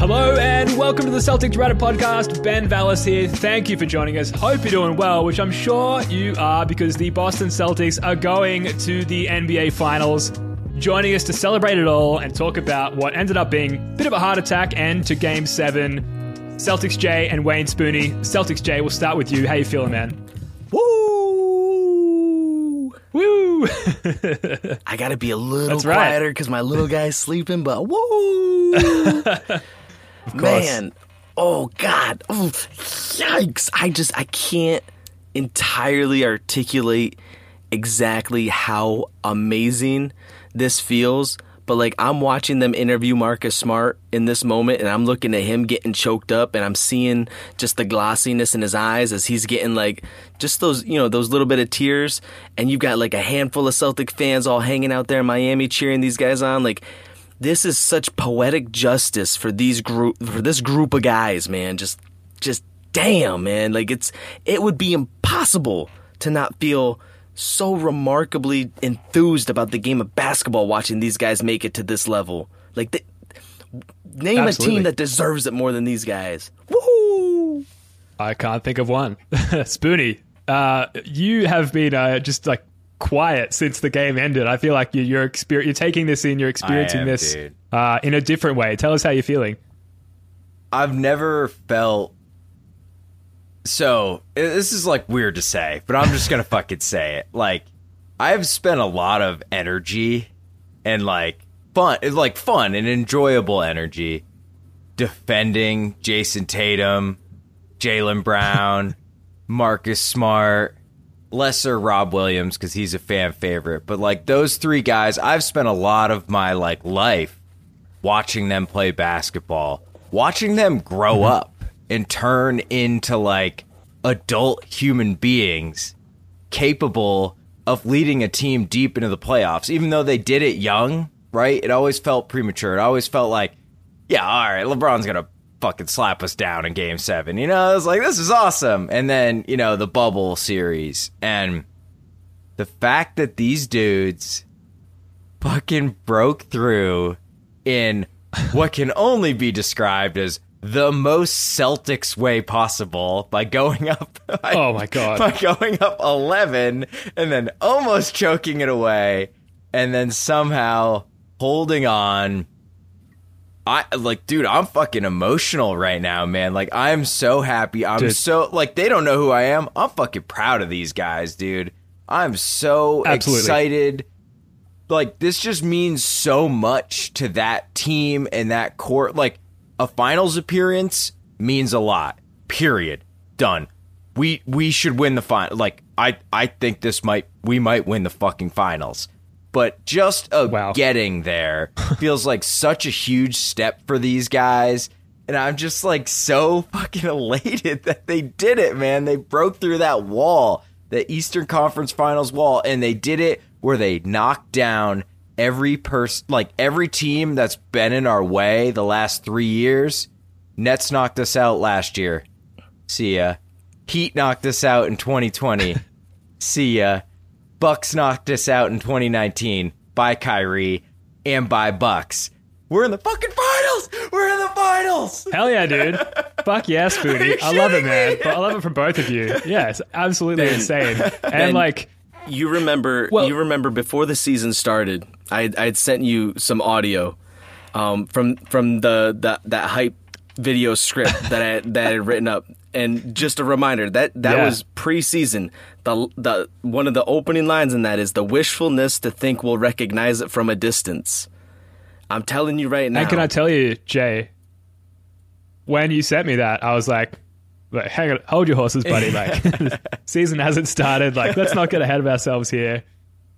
Hello and welcome to the Celtics Reddit podcast. Ben Vallis here. Thank you for joining us. Hope you're doing well, which I'm sure you are because the Boston Celtics are going to the NBA Finals. Joining us to celebrate it all and talk about what ended up being a bit of a heart attack end to Game 7. Celtics Jay and Wayne Spooney. Celtics Jay, we'll start with you. How you feeling, man? Woo! Woo! I gotta be a little right. quieter because my little guy's sleeping, but woo! Man, oh God, oh, yikes! I just I can't entirely articulate exactly how amazing this feels. But like I'm watching them interview Marcus Smart in this moment, and I'm looking at him getting choked up, and I'm seeing just the glossiness in his eyes as he's getting like just those you know those little bit of tears, and you've got like a handful of Celtic fans all hanging out there in Miami cheering these guys on, like this is such poetic justice for these group for this group of guys, man. Just just damn, man. Like it's it would be impossible to not feel so remarkably enthused about the game of basketball watching these guys make it to this level. Like th- name a team that deserves it more than these guys. Woohoo! I can't think of one. Spoony, uh, you have been uh, just like quiet since the game ended. I feel like you, you're exper- you're taking this in, you're experiencing am, this uh, in a different way. Tell us how you're feeling. I've never felt so this is like weird to say, but I'm just gonna fucking say it. Like I've spent a lot of energy and like fun like fun and enjoyable energy defending Jayson Tatum, Jaylen Brown, Marcus Smart, lesser Rob Williams because he's a fan favorite. But like those three guys, I've spent a lot of my like life watching them play basketball, watching them grow mm-hmm. up and turn into like adult human beings capable of leading a team deep into the playoffs, even though they did it young, right? It always felt premature. It always felt like, yeah, all right, LeBron's going to fucking slap us down in game seven. You know, I was like, this is awesome. And then, you know, the bubble series. And the fact that these dudes fucking broke through in what can only be described as the most Celtics way possible by going up. by- Oh my God. By going up 11 and then almost choking it away and then somehow holding on. I like, dude, I'm fucking emotional right now, man. Like, I'm so happy. I'm Dude. so like, they don't know who I am. I'm fucking proud of these guys, dude. I'm so Absolutely. excited like this just means so much to that team and that court. Like a finals appearance means a lot. Period. Done. We we should win the final. Like I I think this might we might win the fucking finals. But just a Wow. getting there feels like such a huge step for these guys. And I'm just like so fucking elated that they did it, man. They broke through that wall, the Eastern Conference Finals wall, and they did it where they knocked down every person, like every team that's been in our way the last three years. Nets knocked us out last year. See ya. Heat knocked us out in 2020. See ya. Bucks knocked us out in 2019 by Kyrie and by Bucks. We're in the fucking finals. We're in the finals. Hell yeah, dude. Fuck yeah, Spoonie. I love it, man. But I love it from both of you. Yeah, it's absolutely Ben, insane. And Ben, like, You remember? Well- you remember before the season started, I I had sent you some audio um, from from the, the that hype video script that I that I had written up, and just a reminder that that Yeah. was preseason. The the one of the opening lines in that is the wishfulness to think we'll recognize it from a distance. I'm telling you right now. and can I tell you, Jay, when you sent me that, I was like, like hang on, hold your horses, buddy. Like, season hasn't started. Like, let's not get ahead of ourselves here.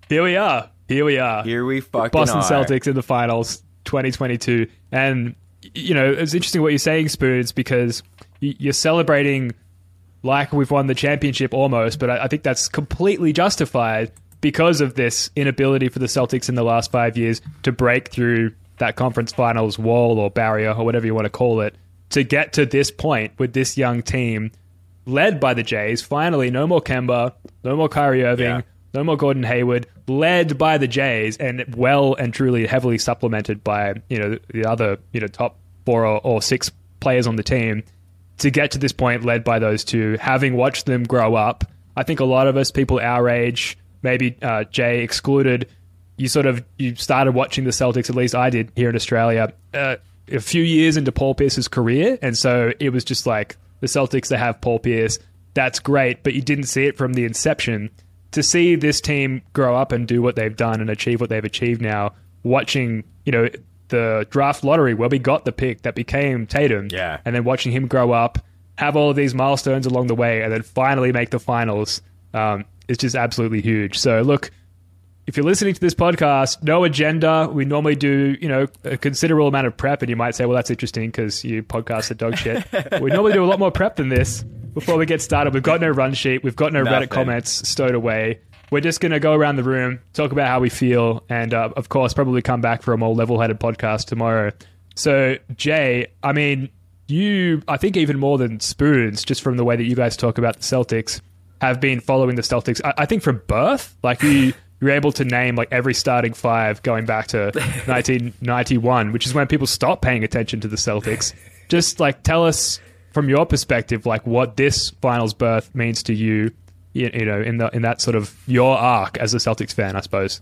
Here we are. Here we are. Here we fucking Boston are. Celtics in the finals 2022. And, you know, it's interesting what you're saying, Spoons, because y- you're celebrating like we've won the championship almost, but I, I think that's completely justified because of this inability for the Celtics in the last five years to break through that conference finals wall or barrier or whatever you want to call it to get to this point with this young team led by the Jays. Finally, no more Kemba, no more Kyrie Irving, Yeah. no more Gordon Hayward, led by the Jays and well and truly heavily supplemented by, you know, the other, you know, top four or, or six players on the team to get to this point led by those two, having watched them grow up. I think a lot of us, people our age, maybe uh, Jay excluded, you sort of you started watching the Celtics. At least I did here in Australia. Uh, a few years into Paul Pierce's career, and so it was just like the Celtics. They have Paul Pierce. That's great, but you didn't see it from the inception. To see this team grow up and do what they've done and achieve what they've achieved now, watching you know the draft lottery where we got the pick that became Tatum, Yeah. and then watching him grow up, have all of these milestones along the way, and then finally make the finals. Um, it's just absolutely huge. So look, if you're listening to this podcast, no agenda. We normally do, you know, a considerable amount of prep, and you might say, "Well, that's interesting because you podcast are dog shit." we normally do a lot more prep than this before we get started. We've got no run sheet. We've got no Nothing. Reddit comments stowed away. We're just going to go around the room, talk about how we feel, and uh, of course, probably come back for a more level-headed podcast tomorrow. So, Jay, I mean, you, I think even more than Spoons, just from the way that you guys talk about the Celtics, have been following the Celtics. I, I think from birth, like you, you're able to name like every starting five going back to 1991, which is when people stopped paying attention to the Celtics. Just like tell us from your perspective, like what this finals berth means to you. You, you know, in the in that sort of your arc as a Celtics fan, I suppose.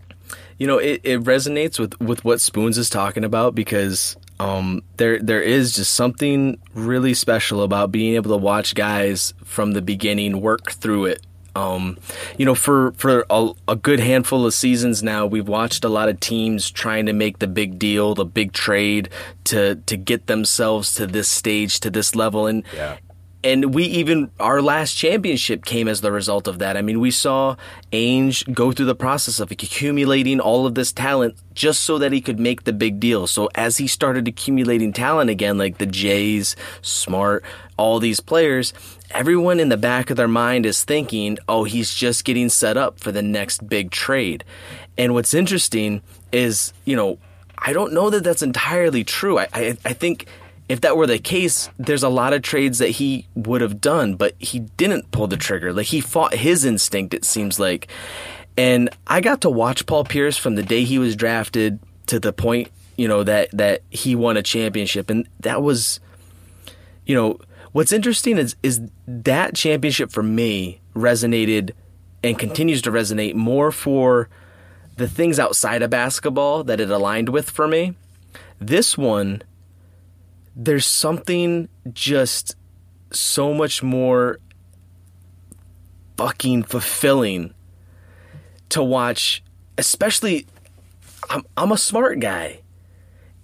You know, it, it resonates with, with what Spoons is talking about because um, there there is just something really special about being able to watch guys from the beginning work through it. Um, you know, for for a, a good handful of seasons now, we've watched a lot of teams trying to make the big deal, the big trade to to get themselves to this stage, to this level, and Yeah. And we even our last championship came as the result of that. I mean, we saw Ainge go through the process of accumulating all of this talent just so that he could make the big deal. So as he started accumulating talent again, like the Jays, Smart, all these players, everyone in the back of their mind is thinking, "Oh, he's just getting set up for the next big trade." And what's interesting is, you know, I don't know that that's entirely true. I I, I think if that were the case, there's a lot of trades that he would have done, but he didn't pull the trigger. Like he fought his instinct, it seems like. And I got to watch Paul Pierce from the day he was drafted to the point, you know, that that he won a championship. And that was you know, what's interesting is is that championship for me resonated and continues to resonate more for the things outside of basketball that it aligned with for me. This one there's something just so much more fucking fulfilling to watch, especially I'm I'm a smart guy.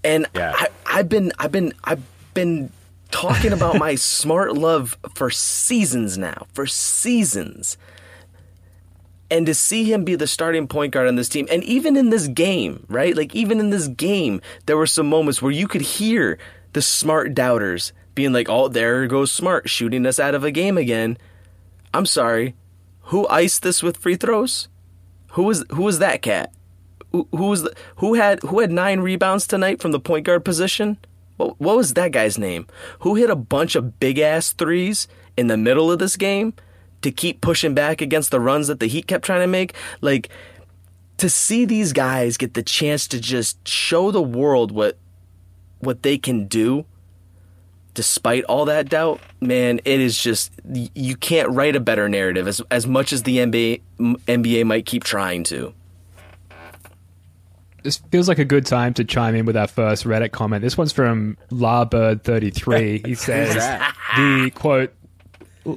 And Yeah. I, I've been I've been I've been talking about my smart love for seasons now. For seasons. And to see him be the starting point guard on this team, and even in this game, right? Like even in this game, there were some moments where you could hear the smart doubters being like, "Oh, there goes smart shooting us out of a game again." I'm sorry, who iced this with free throws? Who was who was that cat? Who, who was the, who had who had nine rebounds tonight from the point guard position? What, what was that guy's name? Who hit a bunch of big ass threes in the middle of this game? to keep pushing back against the runs that the Heat kept trying to make. Like to see these guys get the chance to just show the world what what they can do despite all that doubt, man, it is just you can't write a better narrative as as much as the NBA NBA might keep trying to. This feels like a good time to chime in with our first Reddit comment. This one's from Larbird33. He says the quote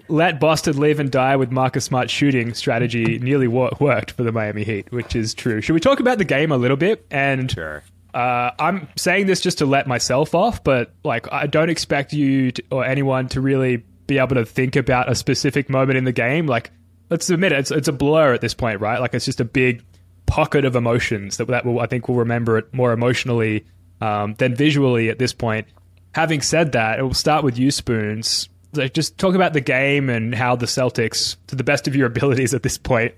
let Boston live and die with Marcus Smart shooting strategy nearly worked for the Miami Heat, which is true. Should we talk about the game a little bit? And Sure. Uh, I'm saying this just to let myself off, but like I don't expect you to, or anyone to really be able to think about a specific moment in the game. Like, let's admit it, it's, it's a blur at this point, right? Like, it's just a big pocket of emotions that that will I think will remember it more emotionally um, than visually at this point. Having said that, it will start with you, Spoons. Like, just talk about the game and how the Celtics, to the best of your abilities at this point,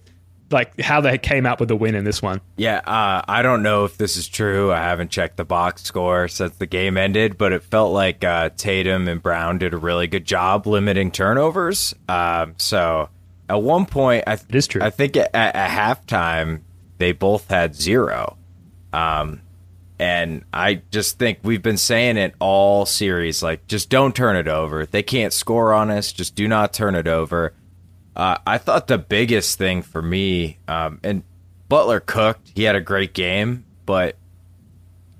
like how they came out with the win in this one. Yeah, uh, I don't know if this is true. I haven't checked the box score since the game ended, but it felt like uh, Tatum and Brown did a really good job limiting turnovers. Um, so at one point, I, It is true. I think at, at halftime they both had zero. Um, and I just think we've been saying it all series, like just don't turn it over. They can't score on us. Just do not turn it over. Uh, I thought the biggest thing for me, um, and Butler cooked. He had a great game, but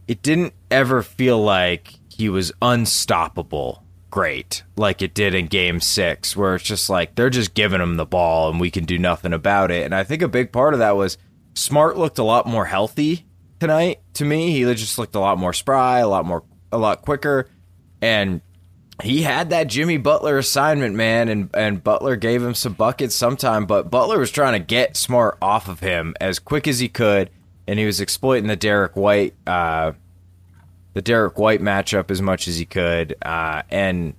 it didn't ever feel like he was unstoppable. Great, like it did in Game Six, where it's just like they're just giving him the ball and we can do nothing about it. And I think a big part of that was Smart looked a lot more healthy tonight. To me, he just looked a lot more spry, a lot more, a lot quicker, and he had that Jimmy Butler assignment, man, and and Butler gave him some buckets sometime, but Butler was trying to get Smart off of him as quick as he could, and he was exploiting the Derrick White, uh, the Derrick White matchup as much as he could, uh, and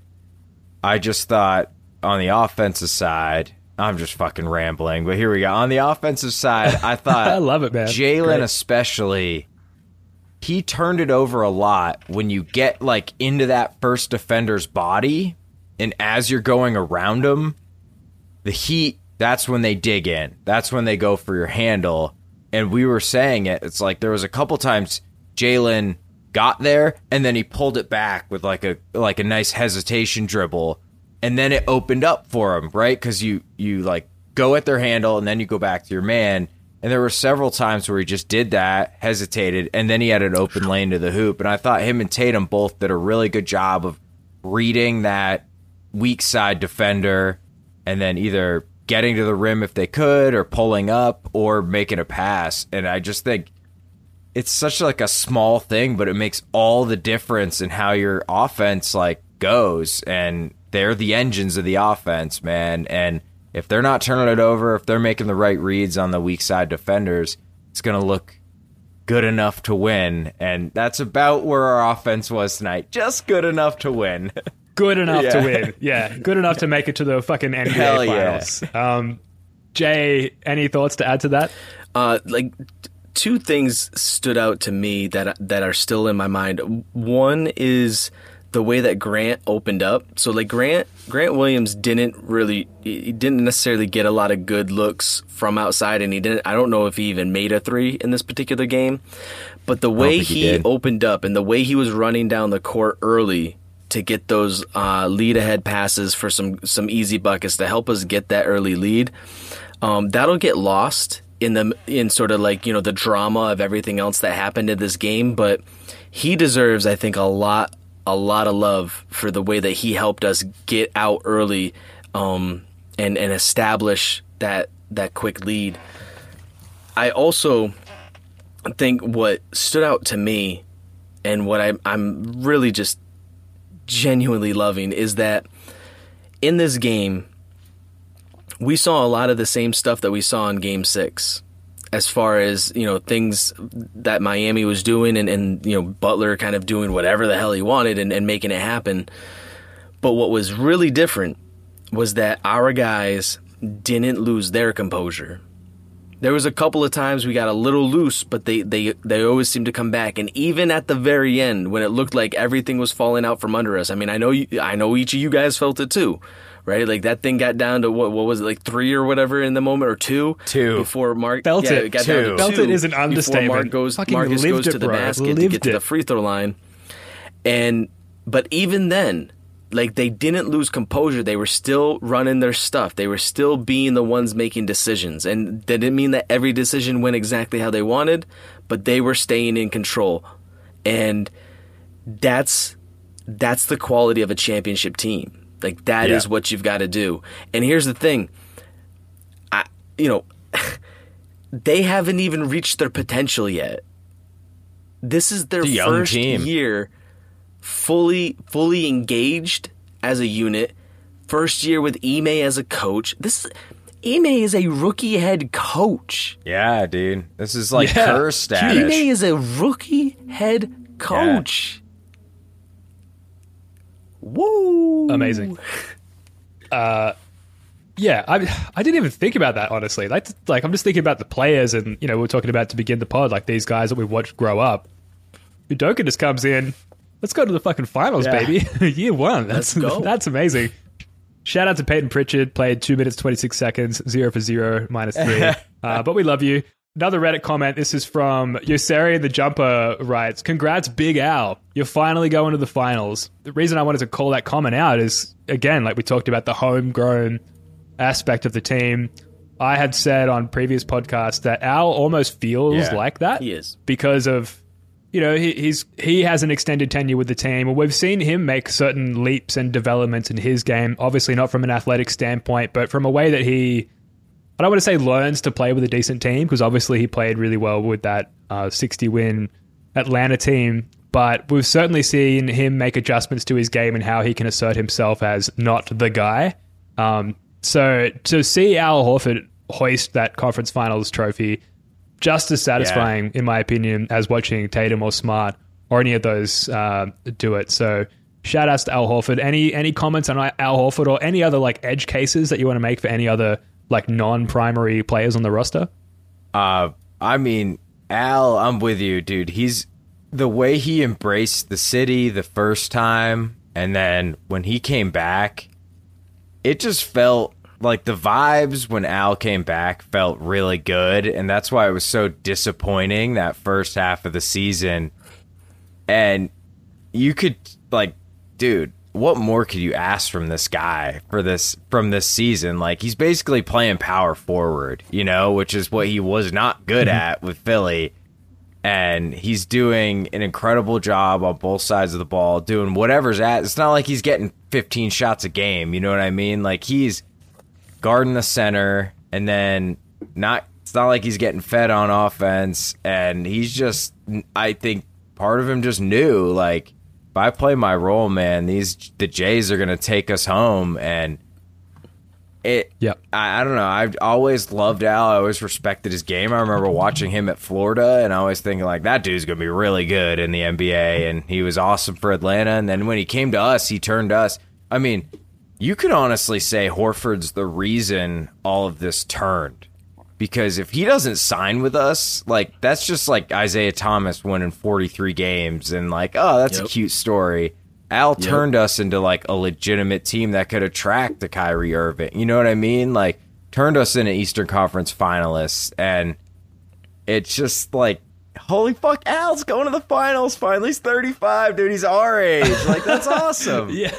I just thought on the offensive side, I'm just fucking rambling, but here we go. On the offensive side, I thought I love it, man. Jaylen especially he turned it over a lot when you get like into that first defender's body and as you're going around him the heat that's when they dig in. That's when they go for your handle. And we were saying it it's like there was a couple times jaylen got there and then he pulled it back with like a like a nice hesitation dribble. And then it opened up for him right? Because you you like go at their handle and then you go back to your man and there were several times where he just did that, hesitated, and then he had an open lane to the hoop. And I thought him and Tatum both did a really good job of reading that weak side defender and then either getting to the rim if they could or pulling up or making a pass. And I just think it's such like a small thing, but it makes all the difference in how your offense like goes. And they're the engines of the offense, man. And if they're not turning it over, if they're making the right reads on the weak side defenders, it's going to look good enough to win. And that's about where our offense was tonight. Just good enough to win. good enough to win. Yeah, good enough to make it to the fucking NBA Hell yeah. finals. Um, Jay, any thoughts to add to that? Uh, like two things stood out to me that that are still in my mind. One is the way that Grant opened up. So like Grant Grant Williams didn't really he didn't necessarily get a lot of good looks from outside and he didn't I don't know if he even made a 3 in this particular game. But the way he he, opened up and the way he was running down the court early to get those uh, lead ahead passes for some some easy buckets to help us get that early lead. Um, that'll get lost in the in sort of like you know the drama of everything else that happened in this game, but he deserves, I think, a lot a lot of love for the way that he helped us get out early um, and and establish that that quick lead. I also think what stood out to me and what I, I'm really just genuinely loving is that in this game, we saw a lot of the same stuff that we saw in game six as far as you know things that miami was doing and, and you know butler kind of doing whatever the hell he wanted and, and making it happen. But what was really different was that our guys didn't lose their composure. There was a couple of times we got a little loose, but they, they, they always seemed to come back. And even at the very end, when it looked like everything was falling out from under us, I mean, I know you, I know each of you guys felt it too, right? Like that thing got down to what? What was it? Like three or whatever in the moment, or two? Two. before Mark Felt yeah, it. it got down Two. to Felt two it is an before understatement. Mark goes, Fucking Marcus goes it, to the bro. basket to Lived get to the free throw line, and but even then. Like they didn't lose composure. They were still running their stuff. They were still being the ones making decisions. And that didn't mean that every decision went exactly how they wanted, but they were staying in control. And that's that's the quality of a championship team. Like that is Yeah. what you've got to do. And here's the thing. I you know, they haven't even reached their potential yet. This is their young first team. year fully fully engaged as a unit. First year with Ime as a coach. This Ime is a rookie head coach. Yeah, dude. This is like Yeah. curse status. Ime is a rookie head coach. Woo! Amazing. Uh, yeah, I I didn't even think about that honestly. Like, like I'm just thinking about the players, and you know, we we're talking about to begin the pod, like these guys that we watched grow up. Udoka just comes in. Let's go to the fucking finals, Yeah. baby. Year one. That's that's amazing. Shout out to Payton Pritchard. Played two minutes twenty six seconds, zero for zero, minus three. uh, but we love you. Another Reddit comment. This is from Yoseri the Jumper writes, Congrats, Big Al. You're finally going to the finals. The reason I wanted to call that comment out is, again, like we talked about the homegrown aspect of the team. I had said on previous podcasts that Al almost feels Yeah. like that. He is. Because of, you know, he, he's he has an extended tenure with the team. and We've seen him make certain leaps and developments in his game. Obviously, not from an athletic standpoint, but from a way that he I don't want to say learns to play with a decent team because obviously he played really well with that uh, 60 win Atlanta team. But we've certainly seen him make adjustments to his game and how he can assert himself as not the guy. Um, so to see Al Horford hoist that conference finals trophy, just as satisfying, in my opinion, as watching Tatum or Smart or any of those uh, do it. So shout outs to Al Horford. Any any comments on Al Horford or any other like edge cases that you want to make for any other like non-primary players on the roster? Uh, I mean, Al, I'm with you, dude. He's the way he embraced the city the first time, and then when he came back, it just felt like the vibes when Al came back felt really good, and that's why it was so disappointing that first half of the season. And you could like, dude, what more could you ask from this guy for this from this season? Like he's basically playing power forward, you know, which is what he was not good mm-hmm. at with Philly. And he's doing an incredible job on both sides of the ball, doing whatever's at. It's not like he's getting 15 shots a game, you know what I mean? Like he's guarding the center and then not it's not like he's getting fed on offense and he's just I think part of him just knew like if I play my role, man, these the Jays are gonna take us home, and it. Yep. I, I don't know. I've always loved Al. I always respected his game. I remember watching him at Florida, and I always thinking like that dude's gonna be really good in the NBA, and he was awesome for Atlanta. And then when he came to us, he turned us. I mean, you could honestly say Horford's the reason all of this turned. Because if he doesn't sign with us, like that's just like Isaiah Thomas winning 43 games and like, oh, that's a cute story. Al turned us into like a legitimate team that could attract the Kyrie Irving. You know what I mean? Like turned us into Eastern Conference finalists and it's just like holy fuck Al's going to the finals finally. He's 35, dude. He's our age. Like that's awesome. Yeah.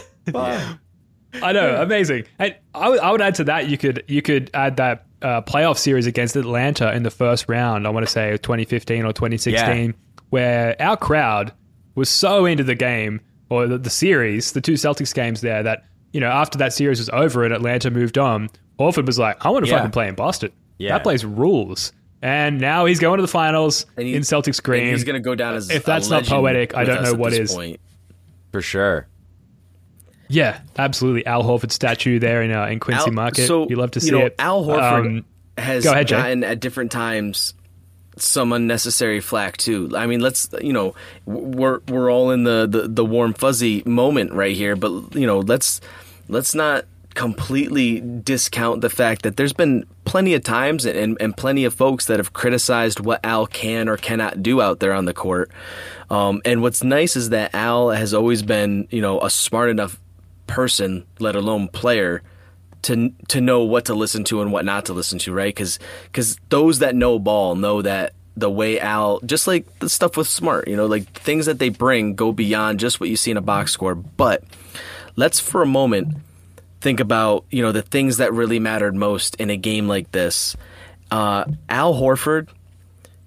I know, amazing. And I I would add to that. You could you could add that uh, playoff series against Atlanta in the first round. I want to say 2015 or 2016, where our crowd was so into the game or the, the series, the two Celtics games there that you know after that series was over and Atlanta moved on, Horford was like, I want to Yeah. fucking play in Boston. Yeah. That place rules. And now he's going to the finals And he- in Celtics And green. he's going to go down as If that's not poetic, I don't know at what is. Point. For sure. Yeah, absolutely. Al Horford statue there in uh, in Quincy Al- Market. So you love to see you know, it. Al Horford Um, has go ahead, Jay. gotten at different times some unnecessary flack too. I mean, let's you know we're we're all in the, the, the warm fuzzy moment right here, but you know let's let's not completely discount the fact that there's been plenty of times and, and plenty of folks that have criticized what Al can or cannot do out there on the court. Um, and what's nice is that Al has always been, you know, a smart enough person, let alone player, to to know what to listen to and what not to listen to, right? Because because those that know ball know that the way Al, just like the stuff with Smart, you know, like things that they bring go beyond just what you see in a box score. But let's for a moment think about you know the things that really mattered most in a game like this. Uh, Al Horford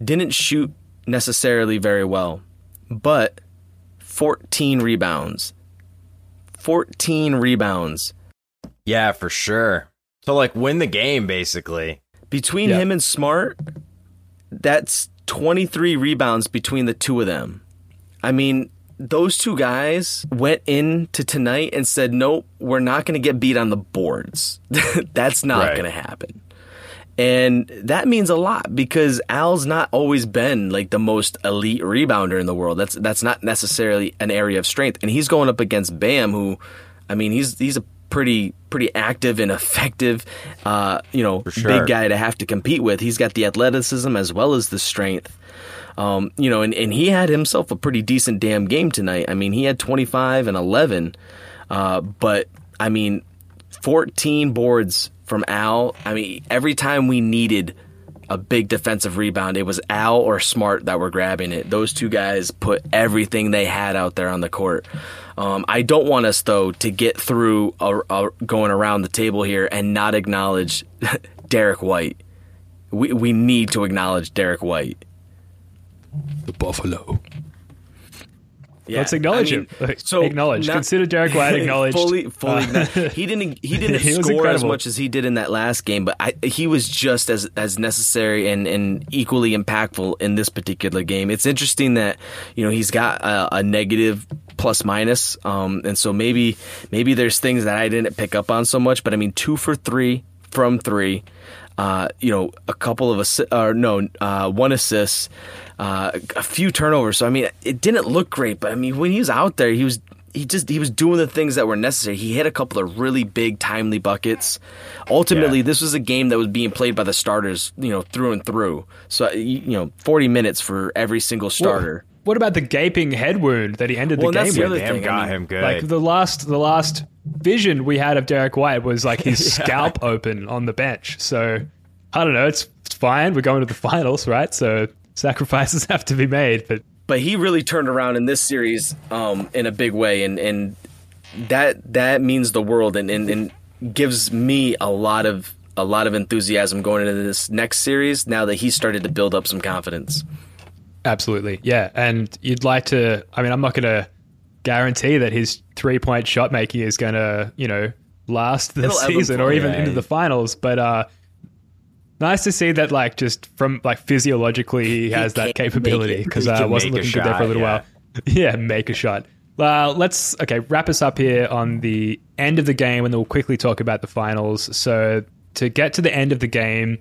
didn't shoot necessarily very well, but 14 rebounds. 14 rebounds. Yeah, for sure. So like win the game basically. Between Yeah. him and Smart, that's 23 rebounds between the two of them. I mean, those two guys went into tonight and said, "Nope, we're not going to get beat on the boards. that's not Right. going to happen." And that means a lot because Al's not always been like the most elite rebounder in the world. That's that's not necessarily an area of strength. And he's going up against Bam, who, I mean, he's he's a pretty pretty active and effective, uh, you know, sure. big guy to have to compete with. He's got the athleticism as well as the strength. Um, you know, and, and he had himself a pretty decent damn game tonight. I mean, he had 25 and 11, uh, but I mean, 14 boards from Al. I mean, every time we needed a big defensive rebound, it was Al or Smart that were grabbing it. Those two guys put everything they had out there on the court. Um, I don't want us though to get through a, a, going around the table here and not acknowledge Derrick White. We we need to acknowledge Derrick White. The Buffalo. Yeah, Let's acknowledge I mean, him. Like, acknowledge. not- Consider Derrick White acknowledged. fully, fully. Uh, he didn't. He didn't He score as much as he did in that last game, but I, he was just as as necessary and and equally impactful in this particular game. It's interesting that you know he's got a, a negative plus minus, um, and so maybe maybe there's things that I didn't pick up on so much. But I mean, two for three from three. Uh, you know, a couple of assi- or no, uh, one assist, uh, a few turnovers. So I mean, it didn't look great, but I mean, when he was out there, he was he just he was doing the things that were necessary. He hit a couple of really big, timely buckets. Ultimately, Yeah. this was a game that was being played by the starters, you know, through and through. So you you know, forty minutes for every single starter. What about the gaping head wound that he ended Well, the that's game the with? other Bam thing, I got mean, him good. Like the last, the last vision we had of Derrick White was like his scalp open on the bench. So I don't know. It's, it's fine. We're going to the finals, right? So sacrifices have to be made. But but he really turned around in this series um, in a big way, and and that that means the world, and, and and gives me a lot of a lot of enthusiasm going into this next series. Now that he started to build up some confidence. Absolutely, yeah. And you'd like to. I mean, I'm not going to guarantee that his three point shot making is going to, you know, last the It'll season or even yeah. into the finals. But uh, nice to see that, like, just from like physiologically, he has can that capability because i uh, wasn't looking good there for a little yeah. while. Yeah, make a shot. Uh, let's okay wrap us up here on the end of the game, and then we'll quickly talk about the finals. So to get to the end of the game,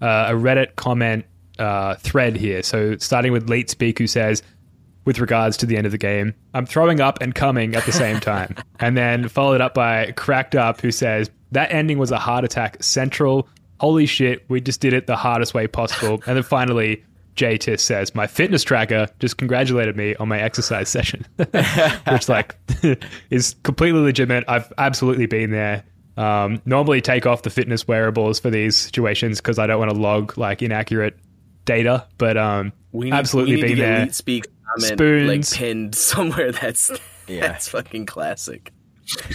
uh, a Reddit comment uh, thread here. So starting with Late Speak, who says, with regards to the end of the game, I'm throwing up and coming at the same time, and then followed up by Cracked Up, who says that ending was a heart attack central. Holy shit, we just did it the hardest way possible. And then finally, JTIS says, My fitness tracker just congratulated me on my exercise session, which, like, is completely legitimate. I've absolutely been there. Um, normally, take off the fitness wearables for these situations because I don't want to log, like, inaccurate data, but um, We need, absolutely we need been to get there. Elite Speak comment like pinned somewhere. That's Yeah. that's fucking classic.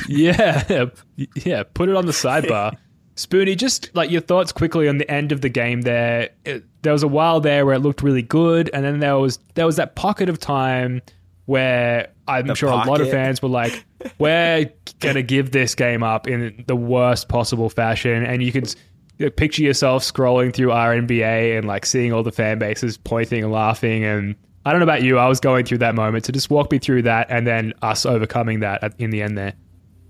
Yeah, yeah. Put it on the sidebar. Spoonie, just like your thoughts quickly on the end of the game. There, it, there was a while there where it looked really good, and then there was there was that pocket of time where I'm sure a lot of fans were like, "We're gonna give this game up in the worst possible fashion," and you can s- you know, picture yourself scrolling through RNBA and like seeing all the fan bases pointing and laughing and. I don't know about you. I was going through that moment. So just walk me through that, and then us overcoming that in the end. There.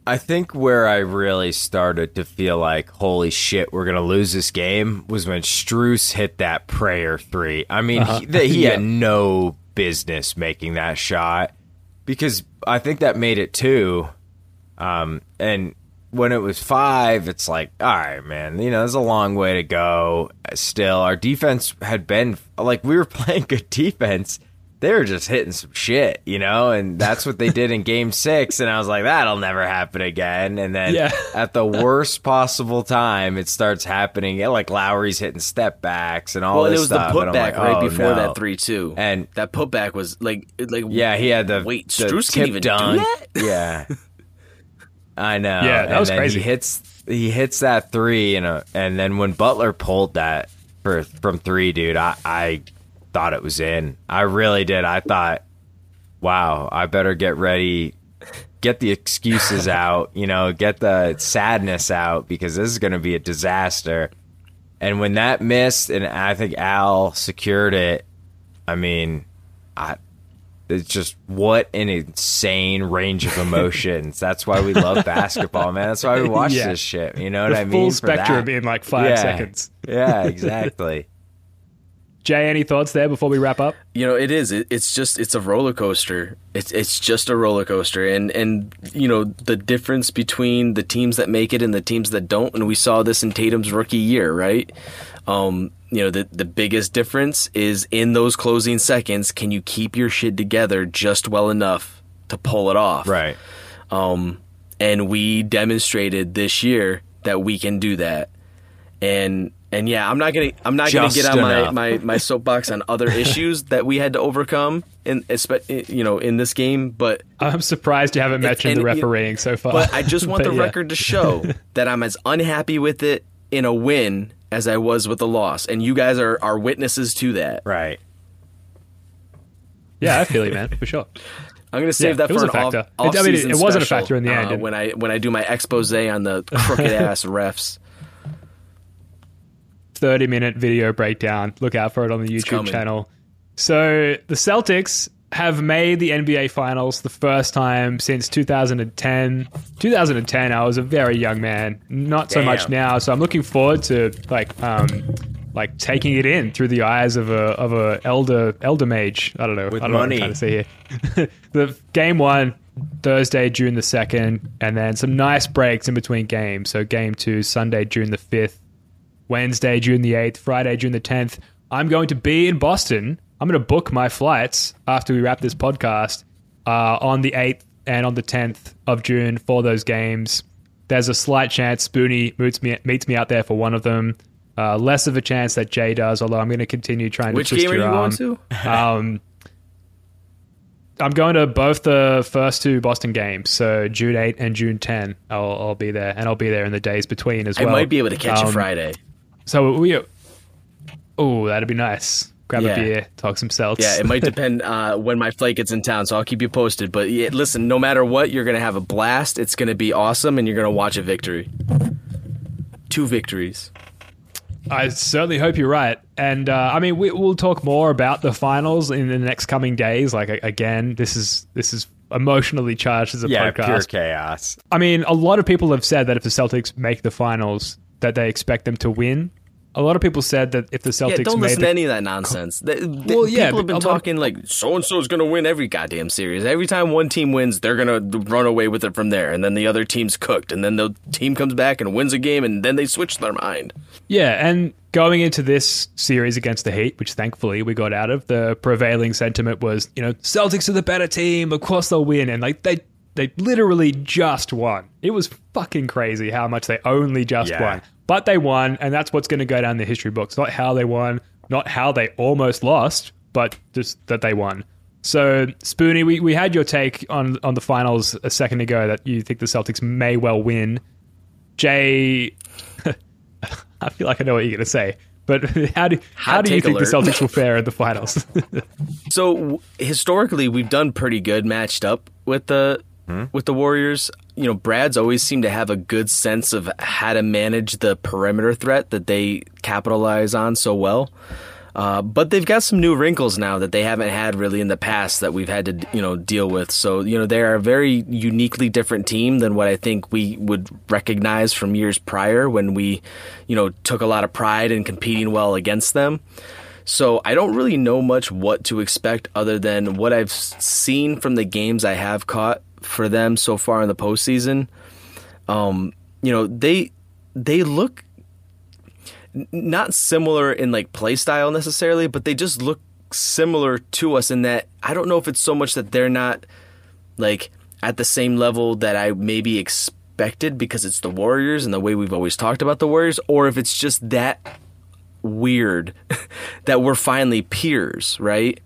I think where I really started to feel like, holy shit, we're gonna lose this game was when Strus hit that prayer three. I mean, he, that he had no business making that shot because I think that made it two. Um, and when it was five, it's like, all right, man, you know, there's a long way to go. Still, our defense had been like we were playing good defense, they were just hitting some shit, you know, and that's what they did in game six. And I was like, that'll never happen again. And then Yeah. at the worst possible time, it starts happening. Yeah, Like Lowry's hitting step backs and all Well, and this it was the stuff. and I'm putback like, right oh, before no. that three two, And- that putback was like like Yeah, he had the Wait, the Strus can tip even do that? Yeah, I know. Yeah, that and was then crazy. He hits he hits that three, and and then when Butler pulled that for from three, dude, I I thought it was in. I really did. I thought, wow, I better get ready. Get the excuses out, you know, get the sadness out because this is going to be a disaster. And when that missed, and I think Al secured it, I mean, I it's just what an insane range of emotions. That's why we love basketball, man. That's why we watch Yeah. this shit. You know what the I mean? full spectrum that. in like five Yeah. seconds. Yeah, exactly. Jay, any thoughts there before we wrap up? You know, it is. It, it's just it's a roller coaster. It's it's just a roller coaster, and and you know the difference between the teams that make it and the teams that don't. And we saw this in Tatum's rookie year, right? Um, you know, the the biggest difference is in those closing seconds. Can you keep your shit together just well enough to pull it off? right. Um, and we demonstrated this year that we can do that. And and yeah, I'm not gonna I'm not Just gonna get on my, my, my soapbox on other issues that we had to overcome in espe- you know in this game, but I'm surprised you haven't mentioned the refereeing so far. but I just want But the yeah. record to show that I'm as unhappy with it in a win as I was with the loss, and you guys are are witnesses to that. Right. Yeah, I feel you, man, for sure. I'm gonna save Yeah, that for an off. It- I mean, it- wasn't a factor in the end, uh, when I when I do my expose on the crooked ass refs. 30 minute video breakdown. Look out for it on the YouTube channel. So the Celtics have made the NBA Finals the first time since 2010. 2010, I was a very young man, not so much now. So I'm looking forward to like um like taking it in through the eyes of a of a elder elder mage. I don't know. With I don't know money. what I'm trying to say here. the game one Thursday, June the second, and then some nice breaks in between games. So game two, Sunday, June the fifth. Wednesday, June the 8th, Friday, June the 10th. I'm going to be in Boston. I'm going to book my flights after we wrap this podcast uh, on the 8th and on the 10th of June for those games. There's a slight chance Spoonie meets me, meets me out there for one of them. Uh, less of a chance that Jay does, although I'm going to continue trying Which to twist game are your you arm. going to? Um, I'm going to both the first two Boston games, so June 8 and June 10. I'll, I'll be there, and I'll be there in the days between as I well. I might be able to catch Um, you Friday. so we, oh, that'd be nice. Grab Yeah. a beer, talk some Celts. Yeah, it might depend uh, when my flight gets in town, so I'll keep you posted. But yeah, listen, no matter what, you're gonna have a blast. It's gonna be awesome, and you're gonna watch a victory. Two victories. I certainly hope you're right. And uh, I mean, we, we'll talk more about the finals in the next coming days. Like again, this is this is emotionally charged as a Yeah, podcast. pure chaos. I mean, a lot of people have said that if the Celtics make the finals, that they expect them to win. A lot of people said that if the Celtics Yeah, don't made listen the to any of that nonsense. They- they- Well, yeah, people have been a lot of- talking like so and so is going to win every goddamn series. Every time one team wins, they're going to run away with it from there, and then the other team's cooked, and then the team comes back and wins a game, and then they switch their mind. Yeah, and going into this series against the Heat, which thankfully we got out of, the prevailing sentiment was, you know, Celtics are the better team. Of course they'll win, and like they they literally just won. It was fucking crazy how much they only just Yeah. won, but they won, and that's what's going to go down the history books. Not how they won, not how they almost lost, but just that they won. So, Spoonie, we, we had your take on on the finals a second ago that you think the Celtics may well win. Jay, I feel like I know what you're going to say, but how do how Hot do you take think the. Celtics will fare in the finals? So w- historically, we've done pretty good matched up with the hmm? with the Warriors. You know, Brad's always seemed to have a good sense of how to manage the perimeter threat that they capitalize on so well. Uh, but they've got some new wrinkles now that they haven't had really in the past that we've had to you know deal with. So you know they are a very uniquely different team than what I think we would recognize from years prior when we you know took a lot of pride in competing well against them. So I don't really know much what to expect other than what I've seen from the games I have caught for them so far in the postseason. Um, you know, they they look not similar in like play style necessarily, but they just look similar to us in that I don't know if it's so much that they're not like at the same level that I maybe expected because it's the Warriors and the way we've always talked about the Warriors, or if it's just that weird that we're finally peers, right?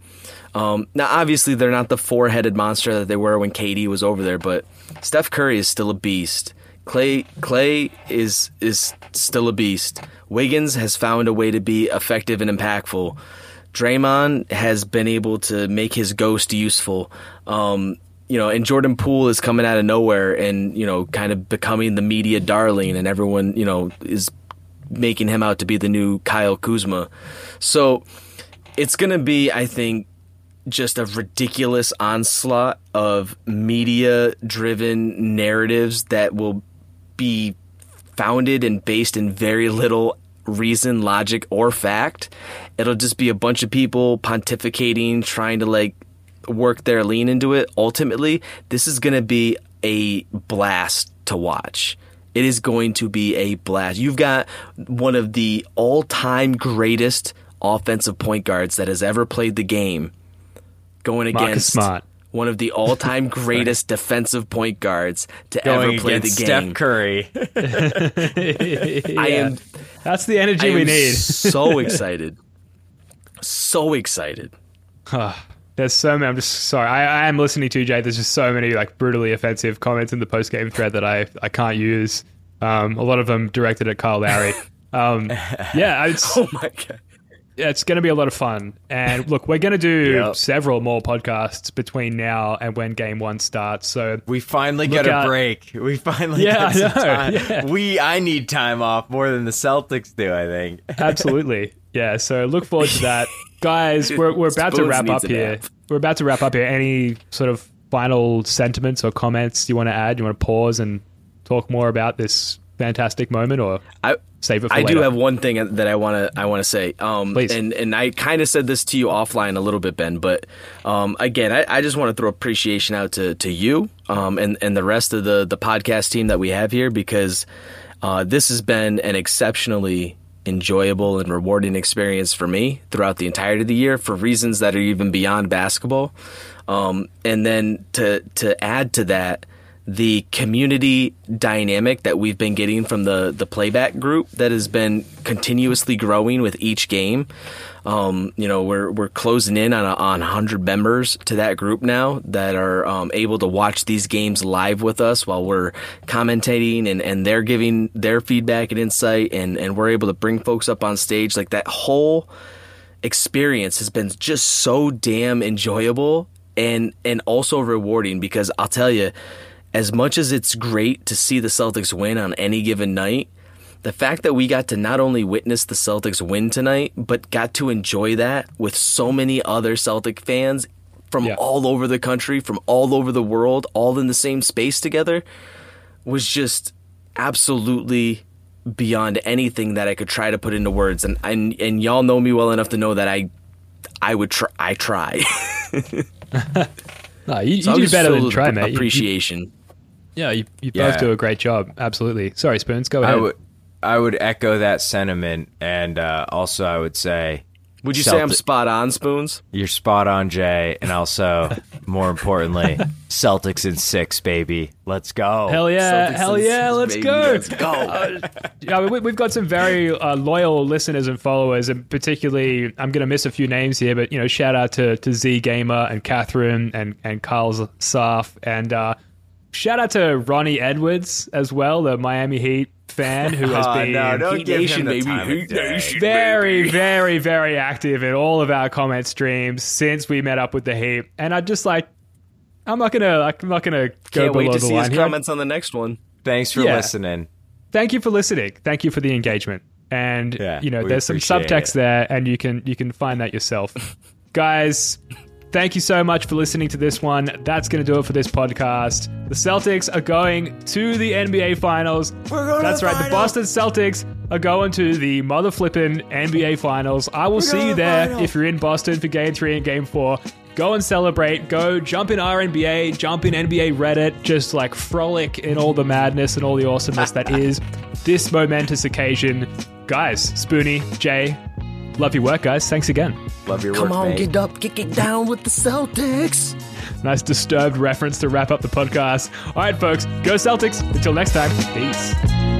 Um, now, obviously, they're not the four headed monster that they were when KD was over there, but Steph Curry is still a beast. Klay Klay is is still a beast. Wiggins has found a way to be effective and impactful. Draymond has been able to make his ghost useful. Um, you know, and Jordan Poole is coming out of nowhere and, you know, kind of becoming the media darling and everyone, you know, is making him out to be the new Kyle Kuzma. So it's going to be, I think, just a ridiculous onslaught of media driven narratives that will be founded and based in very little reason, logic, or fact. It'll just be a bunch of people pontificating, trying to like work their lean into it. Ultimately, this is going to be a blast to watch. It is going to be a blast. You've got one of the all time greatest offensive point guards that has ever played the game going against Smart. one of the all time greatest defensive point guards to Going ever play the game. Steph Curry. I am That's the energy I we need. so excited. So excited. There's so many. I'm just sorry. I, I am listening to you, Jay. There's just so many like brutally offensive comments in the post game thread that I I can't use. Um, a lot of them directed at Kyle Lowry. Um, yeah, it's Oh my god. It's going to be a lot of fun. And look, we're going to do Yep. several more podcasts between now and when game one starts. So We finally get a out. break. We finally Yeah, get some time. yeah. We I need time off more than the Celtics do, I think. absolutely, yeah. So look forward to that, guys. We're we're about to wrap up here. nap. We're about to wrap up here. Any sort of final sentiments or comments you want to add? You want to pause and talk more about this fantastic moment, or I save it I do have one thing that I want to I want to say. Um, Please. and and I kind of said this to you offline a little bit, Ben. But um, again, I, I just want to throw appreciation out to to you um, and and the rest of the the podcast team that we have here because uh, this has been an exceptionally enjoyable and rewarding experience for me throughout the entirety of the year for reasons that are even beyond basketball. Um, and then to to add to that, the community dynamic that we've been getting from the the playback group that has been continuously growing with each game. Um, you know, we're we're closing in on a, on 100 members to that group now that are um, able to watch these games live with us while we're commentating and, and they're giving their feedback and insight and, and we're able to bring folks up on stage like that whole experience has been just so damn enjoyable and and also rewarding because I'll tell you as much as it's great to see the Celtics win on any given night the fact that we got to not only witness the Celtics win tonight but got to enjoy that with so many other Celtic fans from Yeah. all over the country from all over the world all in the same space together was just absolutely beyond anything that I could try to put into words. And and, and y'all know me well enough to know that I I would try. I try. no, you, So you I'm do better than try, mate. You- you- Appreciation. Yeah, you, you Yeah. both do a great job. Absolutely. Sorry, Spoons. Go I ahead. would I would echo that sentiment and uh, also I would say Would you say I'm spot on, Spoons? You're spot on, Jay, and also more importantly, Celtics in six, baby. Let's go. Hell yeah! Celtics hell yeah! Sixers, Let's baby. go! Let's go. Yeah, we, we've got some very uh, loyal listeners and followers, and particularly, I'm going to miss a few names here, but you know, shout out to to Z Gamer and Catherine and and Carl Saf, and uh, shout out to Ronnie Edwards as well, the Miami Heat fan who has Oh, been no, Heat Nation, the baby. Heat. Nation. very, very, very active in all of our comment streams since we met up with the Heat, and I just like. I'm not gonna. I'm not gonna go Can't below wait to the see line his here. comments on the next one. Thanks for Yeah. listening. thank you for listening. Thank you for the engagement. And Yeah, you know, there's some subtext it. there, and you can you can find that yourself, guys. Thank you so much for listening to this one. That's going to do it for this podcast. The Celtics are going to the NBA Finals. That's right. The Boston Celtics are going to the mother flipping NBA Finals. I will see you there if you're in Boston for Game Three and Game Four. Go and celebrate. Go jump in RNBA, jump in NBA Reddit, just like frolic in all the madness and all the awesomeness that is this momentous occasion. Guys, Spoonie, Jay, Love your work, guys. Thanks again. Love your Come work, Come on, mate. get up, get, get down with the Celtics. Nice disturbed reference to wrap up the podcast. All right, folks, go Celtics. Until next time, peace.